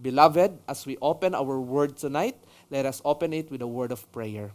Beloved, as we open our word tonight, let us open it with a word of prayer.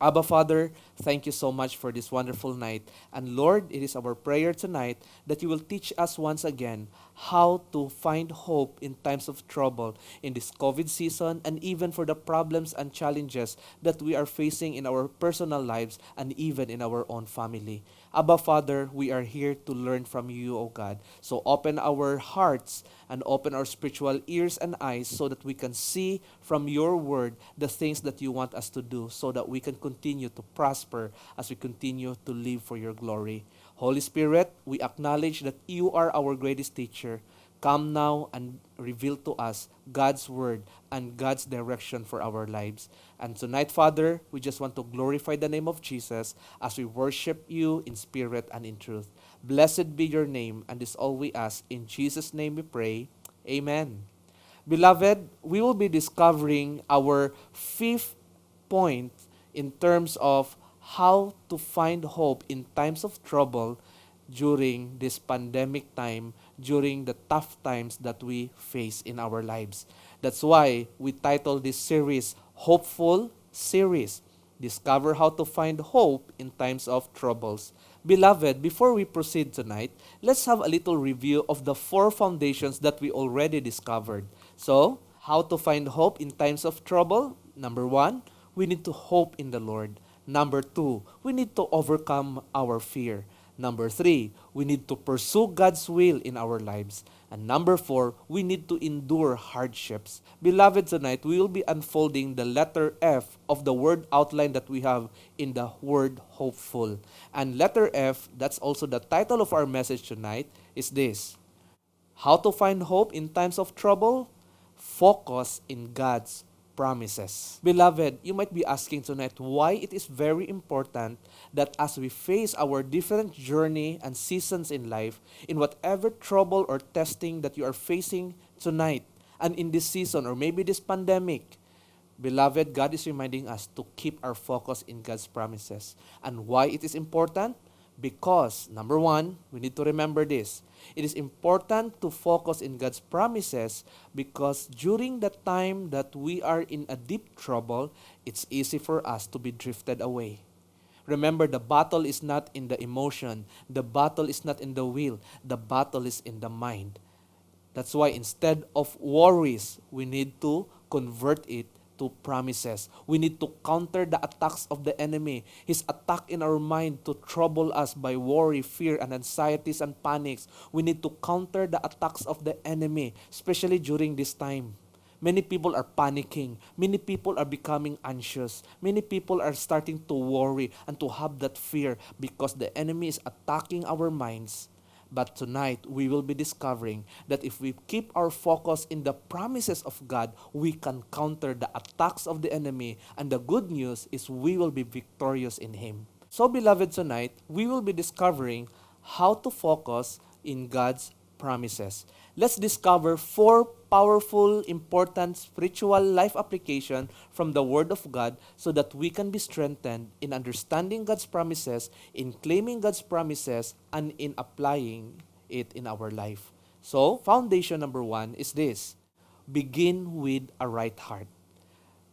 Abba Father, thank you so much for this wonderful night. And Lord, it is our prayer tonight that you will teach us once again how to find hope in times of trouble in this COVID season and even for the problems and challenges that we are facing in our personal lives and even in our own family. Abba Father, we are here to learn from you, O God. So open our hearts and open our spiritual ears and eyes so that we can see from your word the things that you want us to do so that we can continue to prosper as we continue to live for your glory. Holy Spirit, we acknowledge that you are our greatest teacher. Come now and reveal to us God's word and God's direction for our lives. And tonight, Father, we just want to glorify the name of Jesus as we worship you in spirit and in truth. Blessed be your name, and this all we ask. In Jesus' name we pray. Amen. Beloved, we will be discovering our fifth point in terms of how to find hope in times of trouble during this pandemic time, during the tough times that we face in our lives. That's why we titled this series Hopeful Series. Discover how to find hope in times of troubles. Beloved, before we proceed tonight, let's have a little review of the four foundations that we already discovered. So, how to find hope in times of trouble? Number one, we need to hope in the Lord. Number two, we need to overcome our fear. Number three, we need to pursue God's will in our lives. And number four, we need to endure hardships. Beloved, tonight we will be unfolding the letter F of the word outline that we have in the word hopeful. And letter F, that's also the title of our message tonight, is this How to find hope in times of trouble? Focus in God's promises. Beloved, you might be asking tonight why it is very important that as we face our different journey and seasons in life, in whatever trouble or testing that you are facing tonight and in this season or maybe this pandemic, beloved, God is reminding us to keep our focus in God's promises. And why it is important? Because, number one, we need to remember this it is important to focus in God's promises because during the time that we are in a deep trouble, it's easy for us to be drifted away. Remember, the battle is not in the emotion, the battle is not in the will, the battle is in the mind. That's why instead of worries, we need to convert it to promises. We need to counter the attacks of the enemy. His attack in our mind to trouble us by worry, fear, and anxieties and panics. We need to counter the attacks of the enemy, especially during this time. Many people are panicking. Many people are becoming anxious. Many people are starting to worry and to have that fear because the enemy is attacking our minds but tonight, we will be discovering that if we keep our focus in the promises of God, we can counter the attacks of the enemy. And the good news is we will be victorious in Him. So, beloved, tonight, we will be discovering how to focus in God's promises. Let's discover four powerful, important spiritual life application from the Word of God so that we can be strengthened in understanding God's promises, in claiming God's promises, and in applying it in our life. So, foundation number one is this begin with a right heart.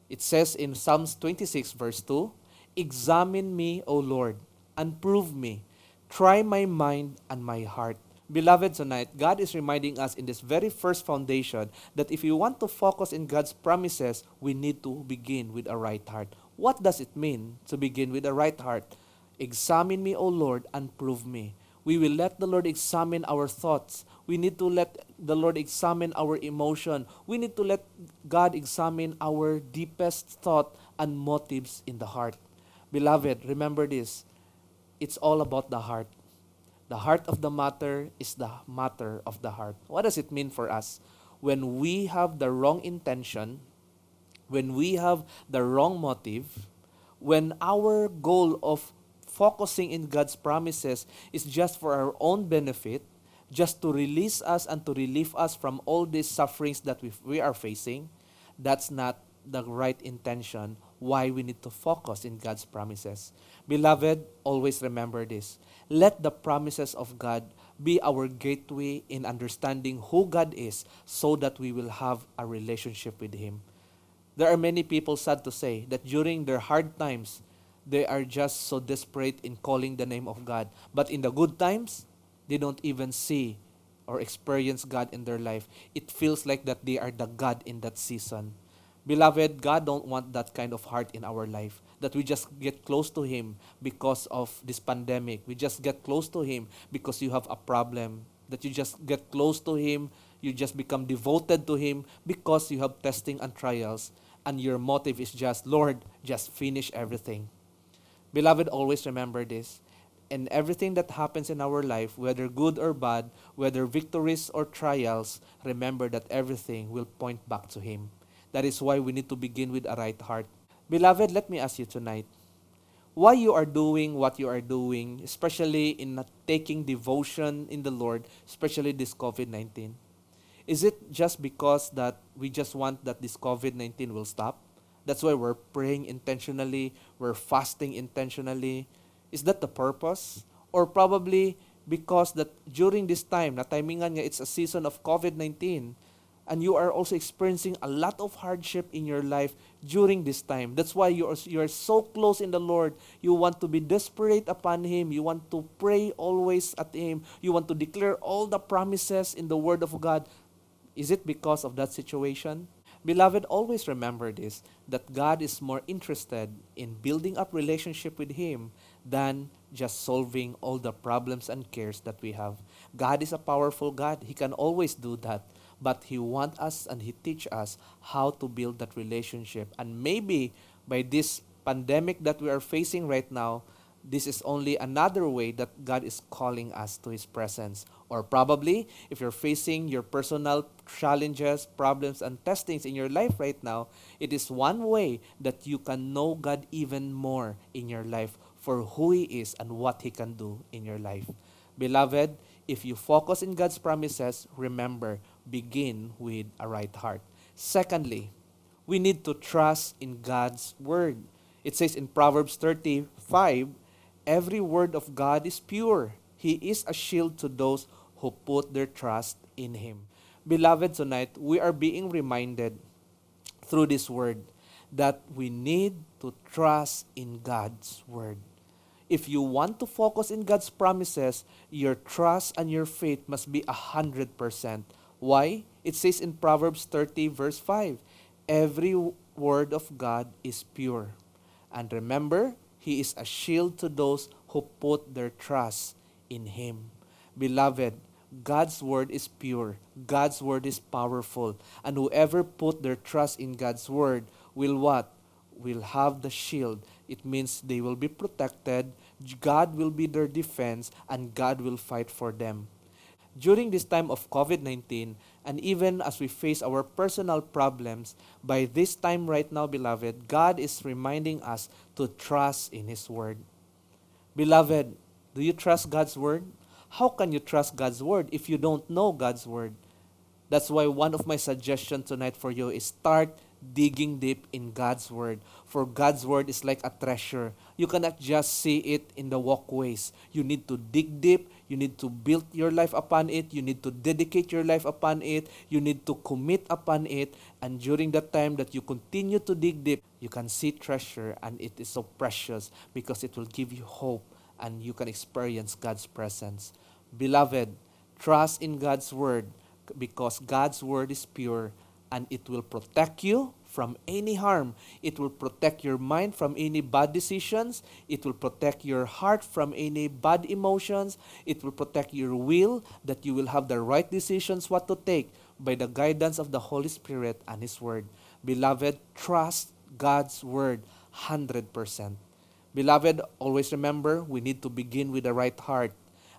It says in Psalms 26, verse 2 Examine me, O Lord, and prove me. Try my mind and my heart Beloved, tonight, God is reminding us in this very first foundation that if we want to focus in God's promises, we need to begin with a right heart. What does it mean to begin with a right heart? Examine me, O Lord, and prove me. We will let the Lord examine our thoughts. We need to let the Lord examine our emotion. We need to let God examine our deepest thought and motives in the heart. Beloved, remember this. It's all about the heart. The heart of the matter is the matter of the heart. What does it mean for us? When we have the wrong intention, when we have the wrong motive, when our goal of focusing in God's promises is just for our own benefit, just to release us and to relieve us from all these sufferings that we, are facing, that's not the right intention why we need to focus in God's promises. Beloved, always remember this. Let the promises of God be our gateway in understanding who God is so that we will have a relationship with Him. There are many people, sad to say, that during their hard times, they are just so desperate in calling the name of God. But in the good times, they don't even see or experience God in their life. It feels like that they are the God in that season. Beloved, God don't want that kind of heart in our life. That we just get close to Him because of this pandemic. We just get close to Him because you have a problem. That you just get close to Him, you just become devoted to Him because you have testing and trials. And your motive is just, Lord, just finish everything. Beloved, always remember this. And everything that happens in our life, whether good or bad, whether victories or trials, remember that everything will point back to Him. That is why we need to begin with a right heart. Beloved, let me ask you tonight why you are doing what you are doing, especially in taking devotion in the Lord, especially this COVID 19? Is it just because that we just want that this COVID 19 will stop? That's why we're praying intentionally, we're fasting intentionally. Is that the purpose? Or probably because that during this time, na timingan nga it's a season of COVID-19, and you are also experiencing a lot of hardship in your life during this time. That's why you are, you are so close in the Lord. You want to be desperate upon Him. You want to pray always at Him. You want to declare all the promises in the Word of God. Is it because of that situation? Beloved, always remember this that God is more interested in building up relationship with Him than just solving all the problems and cares that we have. God is a powerful God. He can always do that but He wants us and He teach us how to build that relationship. And maybe by this pandemic that we are facing right now, this is only another way that God is calling us to His presence. Or probably, if you're facing your personal challenges, problems, and testings in your life right now, it is one way that you can know God even more in your life for who He is and what He can do in your life. Beloved, if you focus in God's promises, remember, begin with a right heart. Secondly, we need to trust in God's word. It says in Proverbs 35, every word of God is pure. He is a shield to those who put their trust in him. Beloved, tonight we are being reminded through this word that we need to trust in God's word. If you want to focus in God's promises, your trust and your faith must be a hundred percent why? It says in Proverbs 30, verse 5 Every word of God is pure. And remember, He is a shield to those who put their trust in Him. Beloved, God's word is pure. God's word is powerful. And whoever put their trust in God's word will what? Will have the shield. It means they will be protected. God will be their defense and God will fight for them during this time of COVID 19, and even as we face our personal problems, by this time right now, beloved, God is reminding us to trust in His Word. Beloved, do you trust God's Word? How can you trust God's Word if you don't know God's Word? That's why one of my suggestions tonight for you is start digging deep in God's Word. For God's Word is like a treasure. You cannot just see it in the walkways. You need to dig deep. You need to build your life upon it. You need to dedicate your life upon it. You need to commit upon it. And during the time that you continue to dig deep, you can see treasure and it is so precious because it will give you hope and you can experience God's presence. Beloved, trust in God's Word because God's Word is pure and it will protect you from any harm. It will protect your mind from any bad decisions. It will protect your heart from any bad emotions. It will protect your will that you will have the right decisions what to take by the guidance of the Holy Spirit and His Word. Beloved, trust God's Word 100%. Beloved, always remember we need to begin with the right heart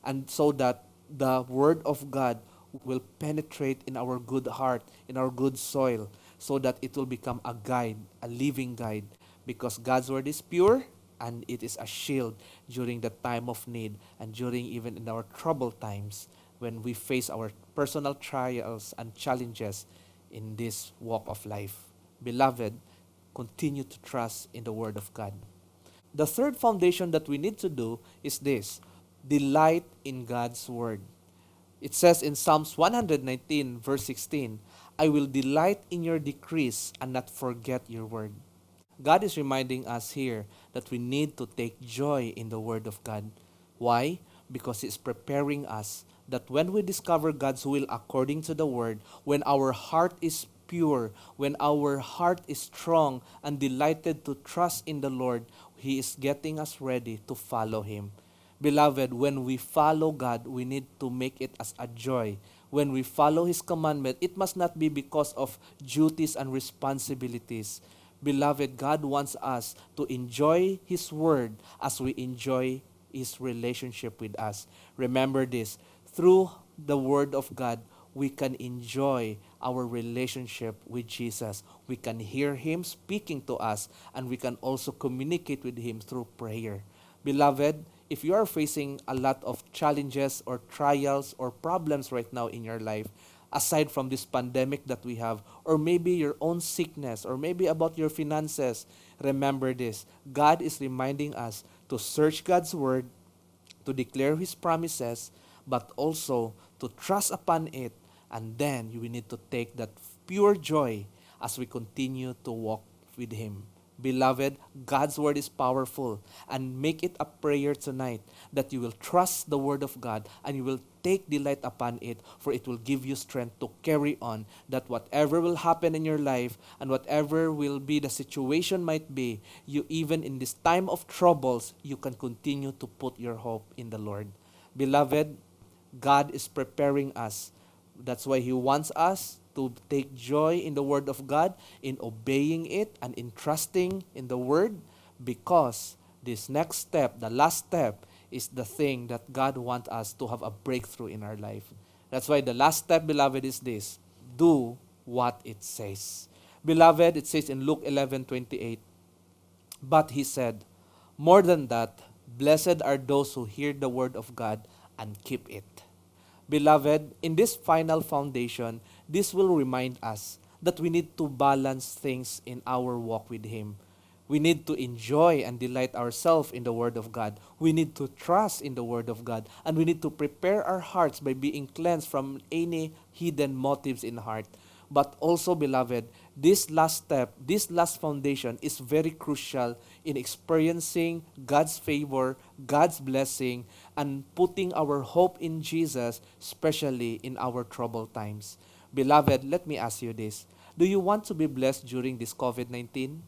and so that the Word of God will penetrate in our good heart, in our good soil, so that it will become a guide, a living guide, because God's word is pure and it is a shield during the time of need and during even in our troubled times when we face our personal trials and challenges in this walk of life. Beloved, continue to trust in the Word of God. The third foundation that we need to do is this delight in God's Word. It says in Psalms 119, verse 16, I will delight in your decrees and not forget your word. God is reminding us here that we need to take joy in the word of God. Why? Because it's preparing us that when we discover God's will according to the word, when our heart is pure, when our heart is strong and delighted to trust in the Lord, He is getting us ready to follow Him. Beloved, when we follow God, we need to make it as a joy. When we follow His commandment, it must not be because of duties and responsibilities. Beloved, God wants us to enjoy His Word as we enjoy His relationship with us. Remember this through the Word of God, we can enjoy our relationship with Jesus. We can hear Him speaking to us, and we can also communicate with Him through prayer. Beloved, if you are facing a lot of challenges or trials or problems right now in your life, aside from this pandemic that we have, or maybe your own sickness, or maybe about your finances, remember this God is reminding us to search God's word, to declare His promises, but also to trust upon it, and then you will need to take that pure joy as we continue to walk with Him. Beloved, God's word is powerful and make it a prayer tonight that you will trust the word of God and you will take delight upon it for it will give you strength to carry on that whatever will happen in your life and whatever will be the situation might be you even in this time of troubles you can continue to put your hope in the Lord. Beloved, God is preparing us. That's why he wants us to take joy in the Word of God, in obeying it, and in trusting in the Word, because this next step, the last step, is the thing that God wants us to have a breakthrough in our life. That's why the last step, beloved, is this do what it says. Beloved, it says in Luke 11 28, but he said, More than that, blessed are those who hear the word of God and keep it. Beloved, in this final foundation, this will remind us that we need to balance things in our walk with Him. We need to enjoy and delight ourselves in the Word of God. We need to trust in the Word of God. And we need to prepare our hearts by being cleansed from any hidden motives in heart. But also, beloved, this last step, this last foundation is very crucial in experiencing God's favor, God's blessing, and putting our hope in Jesus, especially in our troubled times. Beloved, let me ask you this. Do you want to be blessed during this COVID 19?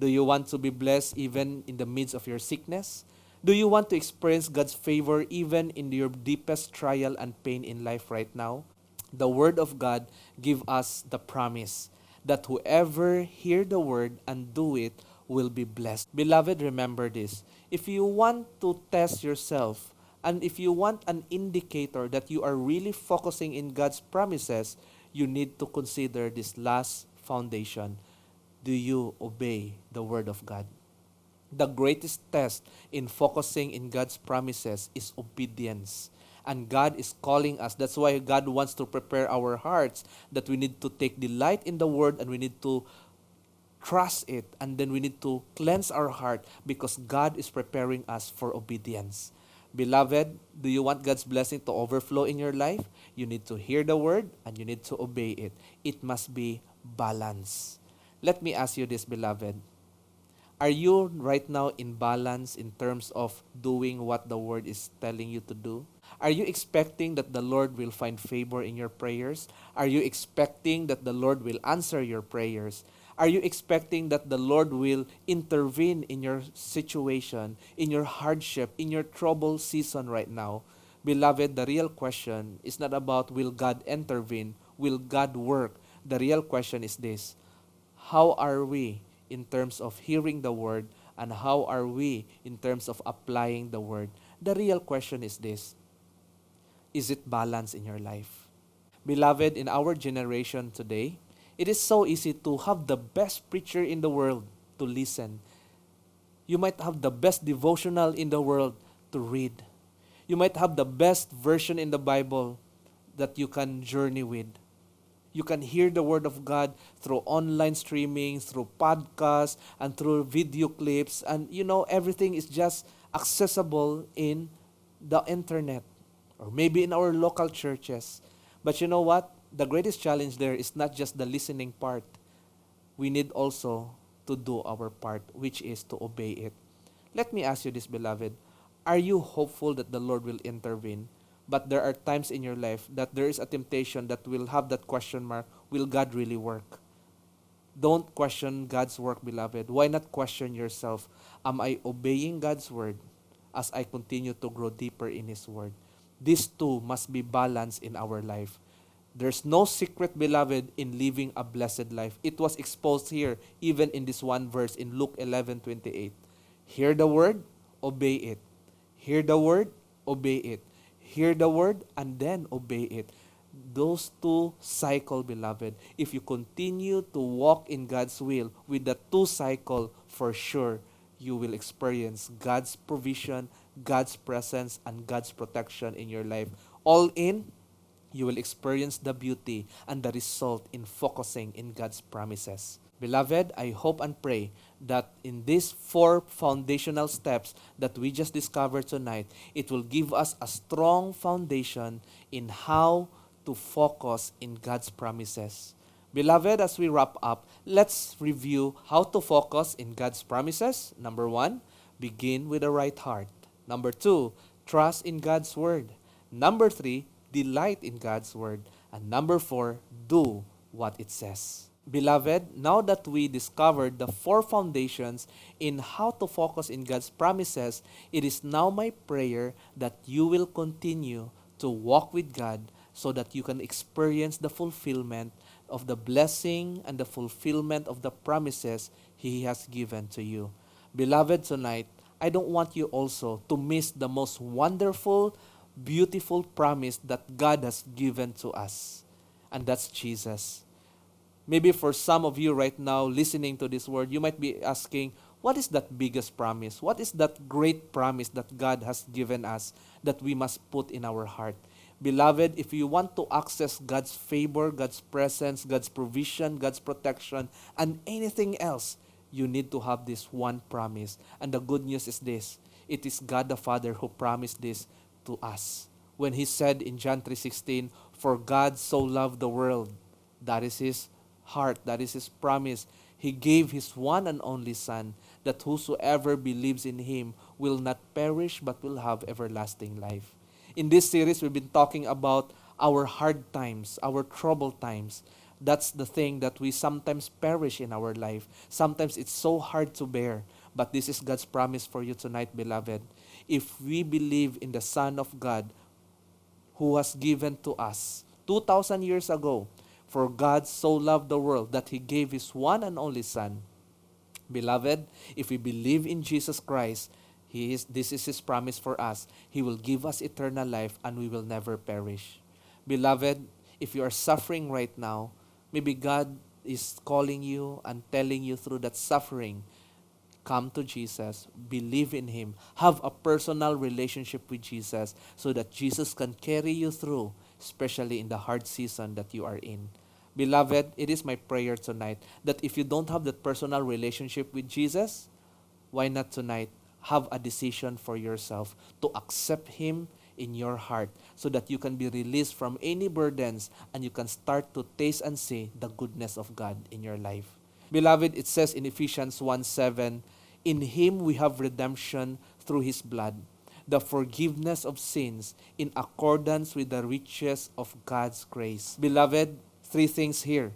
Do you want to be blessed even in the midst of your sickness? Do you want to experience God's favor even in your deepest trial and pain in life right now? The word of God give us the promise that whoever hear the word and do it will be blessed. Beloved, remember this. If you want to test yourself and if you want an indicator that you are really focusing in God's promises, you need to consider this last foundation. Do you obey the Word of God? The greatest test in focusing in God's promises is obedience. And God is calling us. That's why God wants to prepare our hearts that we need to take delight in the Word and we need to trust it. And then we need to cleanse our heart because God is preparing us for obedience. Beloved, do you want God's blessing to overflow in your life? You need to hear the word and you need to obey it. It must be balance. Let me ask you this, beloved. Are you right now in balance in terms of doing what the word is telling you to do? Are you expecting that the Lord will find favor in your prayers? Are you expecting that the Lord will answer your prayers? Are you expecting that the Lord will intervene in your situation, in your hardship, in your trouble season right now? Beloved, the real question is not about will God intervene, will God work. The real question is this How are we in terms of hearing the word, and how are we in terms of applying the word? The real question is this Is it balance in your life? Beloved, in our generation today, it is so easy to have the best preacher in the world to listen. You might have the best devotional in the world to read. You might have the best version in the Bible that you can journey with. You can hear the Word of God through online streaming, through podcasts, and through video clips. And you know, everything is just accessible in the internet or maybe in our local churches. But you know what? The greatest challenge there is not just the listening part. We need also to do our part, which is to obey it. Let me ask you this, beloved. Are you hopeful that the Lord will intervene? But there are times in your life that there is a temptation that will have that question mark Will God really work? Don't question God's work, beloved. Why not question yourself? Am I obeying God's word as I continue to grow deeper in His word? These two must be balanced in our life. There's no secret, beloved, in living a blessed life. It was exposed here, even in this one verse in Luke 11 28. Hear the word, obey it. Hear the word, obey it. Hear the word, and then obey it those two cycle, beloved. If you continue to walk in God's will with the two cycle, for sure you will experience God's provision, God's presence, and God's protection in your life. All in, you will experience the beauty and the result in focusing in God's promises. Beloved, I hope and pray that in these four foundational steps that we just discovered tonight, it will give us a strong foundation in how to focus in God's promises. Beloved, as we wrap up, let's review how to focus in God's promises. Number one, begin with a right heart. Number two, trust in God's word. Number three, delight in God's word. And number four, do what it says. Beloved, now that we discovered the four foundations in how to focus in God's promises, it is now my prayer that you will continue to walk with God so that you can experience the fulfillment of the blessing and the fulfillment of the promises He has given to you. Beloved, tonight, I don't want you also to miss the most wonderful, beautiful promise that God has given to us, and that's Jesus. Maybe for some of you right now listening to this word, you might be asking, what is that biggest promise? What is that great promise that God has given us that we must put in our heart? Beloved, if you want to access God's favor, God's presence, God's provision, God's protection, and anything else, you need to have this one promise. And the good news is this it is God the Father who promised this to us. When he said in John 3:16, "For God so loved the world," that is his heart, that is his promise. He gave his one and only son that whosoever believes in him will not perish but will have everlasting life. In this series, we've been talking about our hard times, our troubled times. That's the thing that we sometimes perish in our life. Sometimes it's so hard to bear. But this is God's promise for you tonight, beloved. If we believe in the Son of God who was given to us 2,000 years ago, for God so loved the world that he gave his one and only Son. Beloved, if we believe in Jesus Christ, he is, this is His promise for us. He will give us eternal life and we will never perish. Beloved, if you are suffering right now, maybe God is calling you and telling you through that suffering, come to Jesus, believe in Him, have a personal relationship with Jesus so that Jesus can carry you through, especially in the hard season that you are in. Beloved, it is my prayer tonight that if you don't have that personal relationship with Jesus, why not tonight have a decision for yourself to accept Him in your heart so that you can be released from any burdens and you can start to taste and see the goodness of God in your life. Beloved, it says in Ephesians 1 7, In Him we have redemption through His blood, the forgiveness of sins in accordance with the riches of God's grace. Beloved, three things here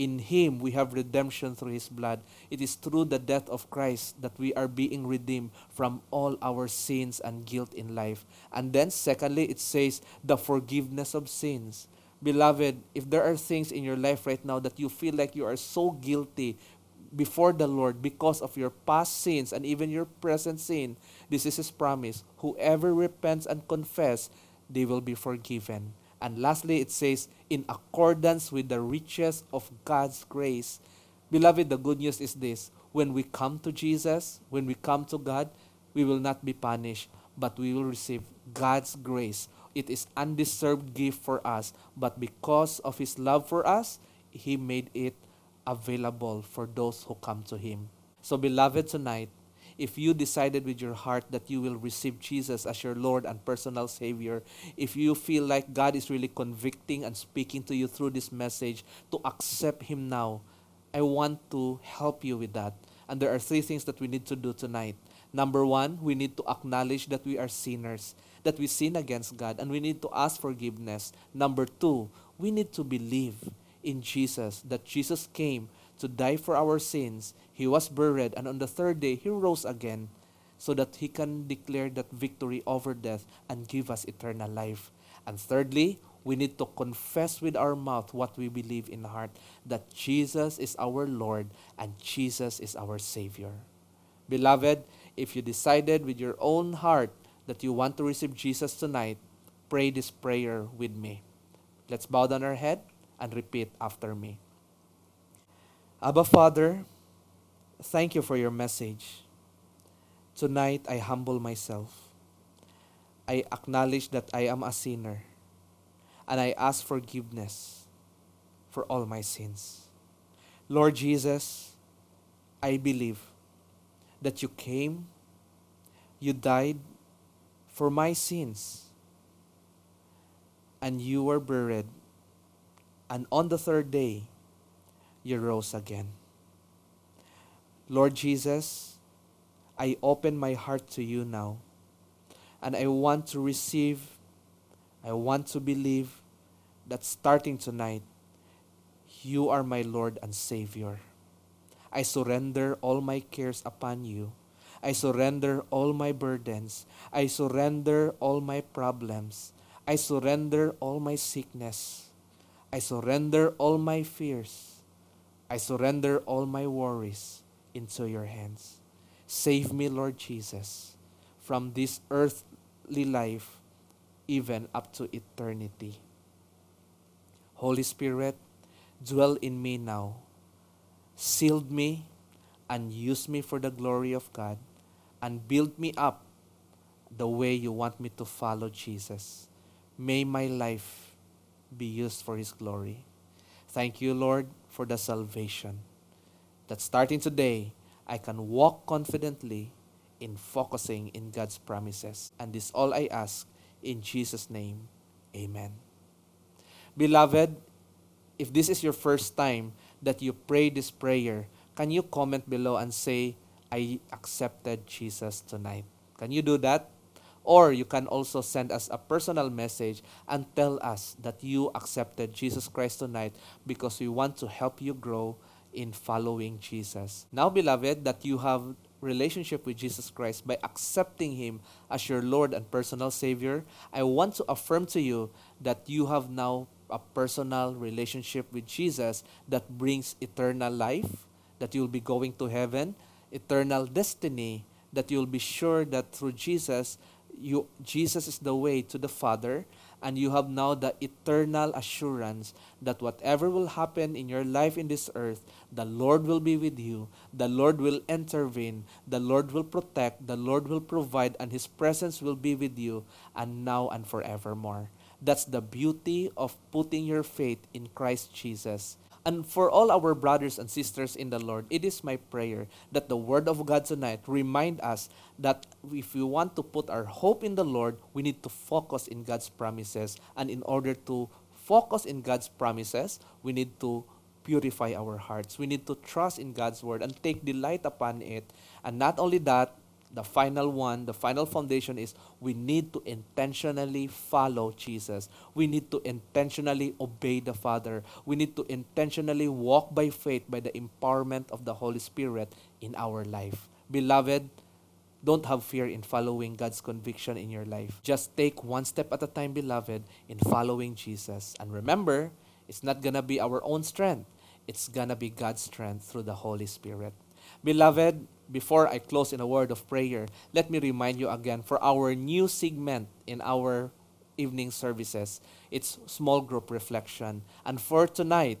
in Him we have redemption through His blood. It is through the death of Christ that we are being redeemed from all our sins and guilt in life. And then, secondly, it says the forgiveness of sins. Beloved, if there are things in your life right now that you feel like you are so guilty before the Lord because of your past sins and even your present sin, this is His promise. Whoever repents and confess, they will be forgiven. And lastly, it says, in accordance with the riches of God's grace. Beloved, the good news is this when we come to Jesus, when we come to God, we will not be punished, but we will receive God's grace. It is undeserved gift for us, but because of his love for us, he made it available for those who come to him. So beloved tonight, if you decided with your heart that you will receive Jesus as your Lord and personal Savior, if you feel like God is really convicting and speaking to you through this message to accept Him now, I want to help you with that. And there are three things that we need to do tonight. Number one, we need to acknowledge that we are sinners, that we sin against God, and we need to ask forgiveness. Number two, we need to believe in Jesus, that Jesus came to die for our sins. He was buried, and on the third day, He rose again so that He can declare that victory over death and give us eternal life. And thirdly, we need to confess with our mouth what we believe in heart that Jesus is our Lord and Jesus is our Savior. Beloved, if you decided with your own heart that you want to receive Jesus tonight, pray this prayer with me. Let's bow down our head and repeat after me. Abba Father, thank you for your message. Tonight I humble myself. I acknowledge that I am a sinner and I ask forgiveness for all my sins. Lord Jesus, I believe that you came, you died for my sins, and you were buried, and on the third day, you rose again. Lord Jesus, I open my heart to you now, and I want to receive, I want to believe that starting tonight, you are my Lord and Savior. I surrender all my cares upon you. I surrender all my burdens. I surrender all my problems. I surrender all my sickness. I surrender all my fears. I surrender all my worries into your hands. Save me, Lord Jesus, from this earthly life, even up to eternity. Holy Spirit, dwell in me now sealed me and used me for the glory of God and build me up the way you want me to follow Jesus. May my life be used for His glory. Thank you, Lord, for the salvation. That starting today, I can walk confidently in focusing in God's promises. And this all I ask in Jesus' name. Amen. Beloved, if this is your first time that you pray this prayer, can you comment below and say, I accepted Jesus tonight? Can you do that? Or you can also send us a personal message and tell us that you accepted Jesus Christ tonight because we want to help you grow in following Jesus. Now, beloved, that you have relationship with Jesus Christ by accepting him as your Lord and personal Savior, I want to affirm to you that you have now a personal relationship with Jesus that brings eternal life, that you'll be going to heaven, eternal destiny, that you'll be sure that through Jesus, you Jesus is the way to the Father, and you have now the eternal assurance that whatever will happen in your life in this earth, the Lord will be with you, the Lord will intervene, the Lord will protect, the Lord will provide, and His presence will be with you, and now and forevermore. That's the beauty of putting your faith in Christ Jesus. And for all our brothers and sisters in the Lord, it is my prayer that the Word of God tonight remind us that if we want to put our hope in the Lord, we need to focus in God's promises. And in order to focus in God's promises, we need to purify our hearts. We need to trust in God's Word and take delight upon it. And not only that, the final one, the final foundation is we need to intentionally follow Jesus. We need to intentionally obey the Father. We need to intentionally walk by faith by the empowerment of the Holy Spirit in our life. Beloved, don't have fear in following God's conviction in your life. Just take one step at a time, beloved, in following Jesus. And remember, it's not going to be our own strength, it's going to be God's strength through the Holy Spirit. Beloved, before I close in a word of prayer, let me remind you again for our new segment in our evening services. It's small group reflection. And for tonight,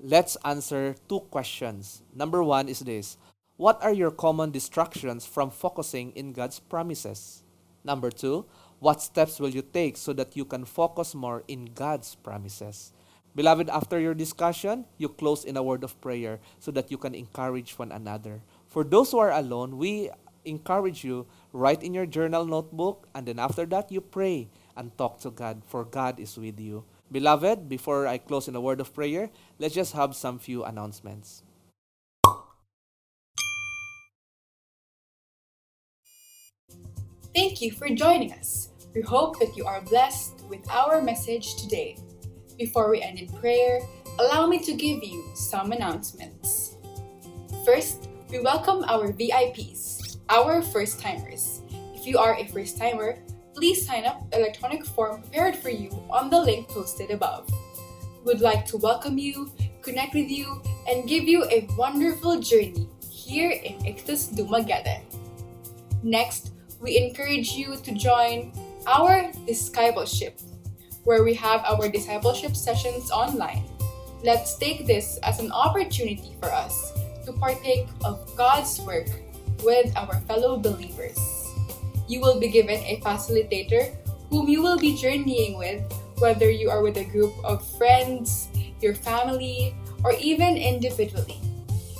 let's answer two questions. Number one is this What are your common distractions from focusing in God's promises? Number two, what steps will you take so that you can focus more in God's promises? Beloved, after your discussion, you close in a word of prayer so that you can encourage one another. For those who are alone, we encourage you, write in your journal notebook, and then after that, you pray and talk to God, for God is with you. Beloved, before I close in a word of prayer, let's just have some few announcements. Thank you for joining us. We hope that you are blessed with our message today. Before we end in prayer, allow me to give you some announcements. First, we welcome our VIPs, our first timers. If you are a first timer, please sign up electronic form prepared for you on the link posted above. We would like to welcome you, connect with you, and give you a wonderful journey here in Ichthus Dumaguete. Next, we encourage you to join our discipleship, where we have our discipleship sessions online. Let's take this as an opportunity for us to partake of God's work with our fellow believers. You will be given a facilitator whom you will be journeying with, whether you are with a group of friends, your family, or even individually.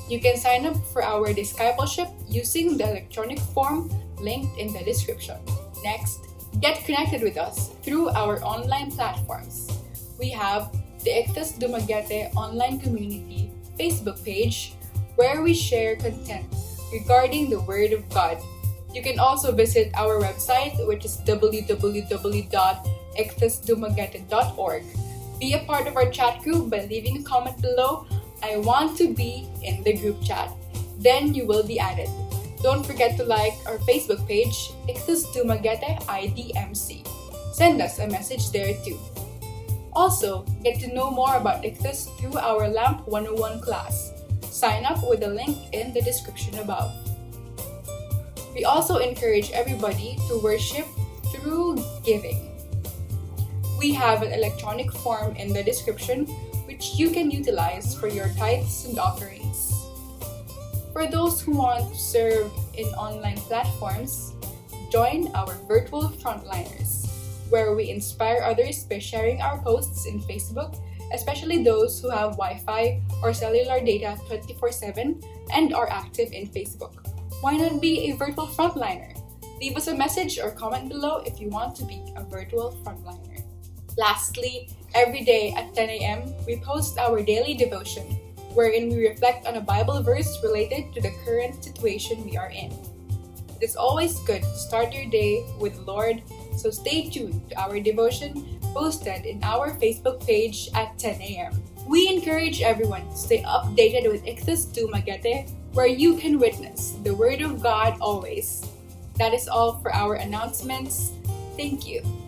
You can sign up for our discipleship using the electronic form linked in the description. Next, get connected with us through our online platforms. We have the Ichthus Dumaguete online community Facebook page where we share content regarding the Word of God. You can also visit our website, which is www.ichthusdumaguete.org. Be a part of our chat group by leaving a comment below. I want to be in the group chat. Then you will be added. Don't forget to like our Facebook page, Ichthus Dumaguete IDMC. Send us a message there too. Also, get to know more about Ichthus through our LAMP 101 class. Sign up with the link in the description above. We also encourage everybody to worship through giving. We have an electronic form in the description which you can utilize for your tithes and offerings. For those who want to serve in online platforms, join our virtual frontliners, where we inspire others by sharing our posts in Facebook especially those who have Wi Fi or cellular data 24 7 and are active in Facebook. Why not be a virtual frontliner? Leave us a message or comment below if you want to be a virtual frontliner. Lastly, every day at 10 a.m., we post our daily devotion, wherein we reflect on a Bible verse related to the current situation we are in. It is always good to start your day with Lord, so stay tuned to our devotion posted in our Facebook page at 10 a.m. We encourage everyone to stay updated with Ichthus Dumaguete, where you can witness the Word of God always. That is all for our announcements. Thank you.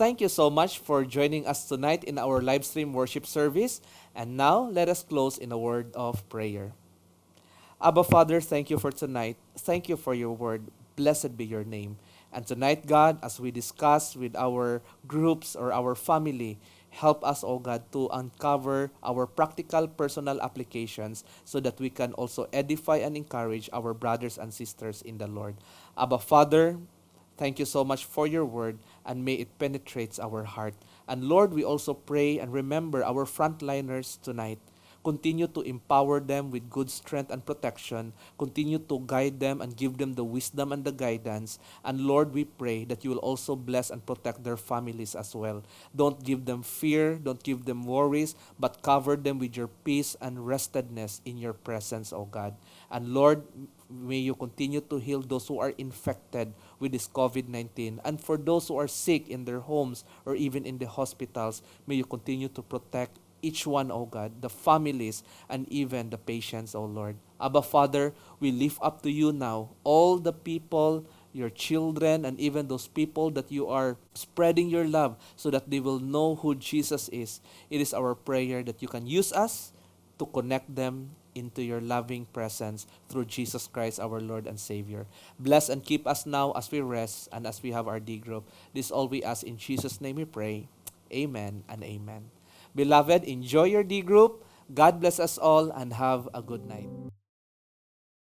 Thank you so much for joining us tonight in our live stream worship service. And now let us close in a word of prayer. Abba Father, thank you for tonight. Thank you for your word. Blessed be your name. And tonight, God, as we discuss with our groups or our family, help us, O oh God, to uncover our practical personal applications so that we can also edify and encourage our brothers and sisters in the Lord. Abba, Father, thank you so much for your word and may it penetrates our heart. And Lord, we also pray and remember our frontliners tonight. Continue to empower them with good strength and protection. Continue to guide them and give them the wisdom and the guidance. And Lord, we pray that you will also bless and protect their families as well. Don't give them fear, don't give them worries, but cover them with your peace and restedness in your presence, O God. And Lord, may you continue to heal those who are infected with this COVID 19. And for those who are sick in their homes or even in the hospitals, may you continue to protect each one, O God, the families, and even the patients, O Lord. Abba, Father, we lift up to you now all the people, your children, and even those people that you are spreading your love so that they will know who Jesus is. It is our prayer that you can use us to connect them into your loving presence through Jesus Christ, our Lord and Savior. Bless and keep us now as we rest and as we have our D group. This all we ask in Jesus' name we pray. Amen and amen. Beloved, enjoy your D group. God bless us all and have a good night.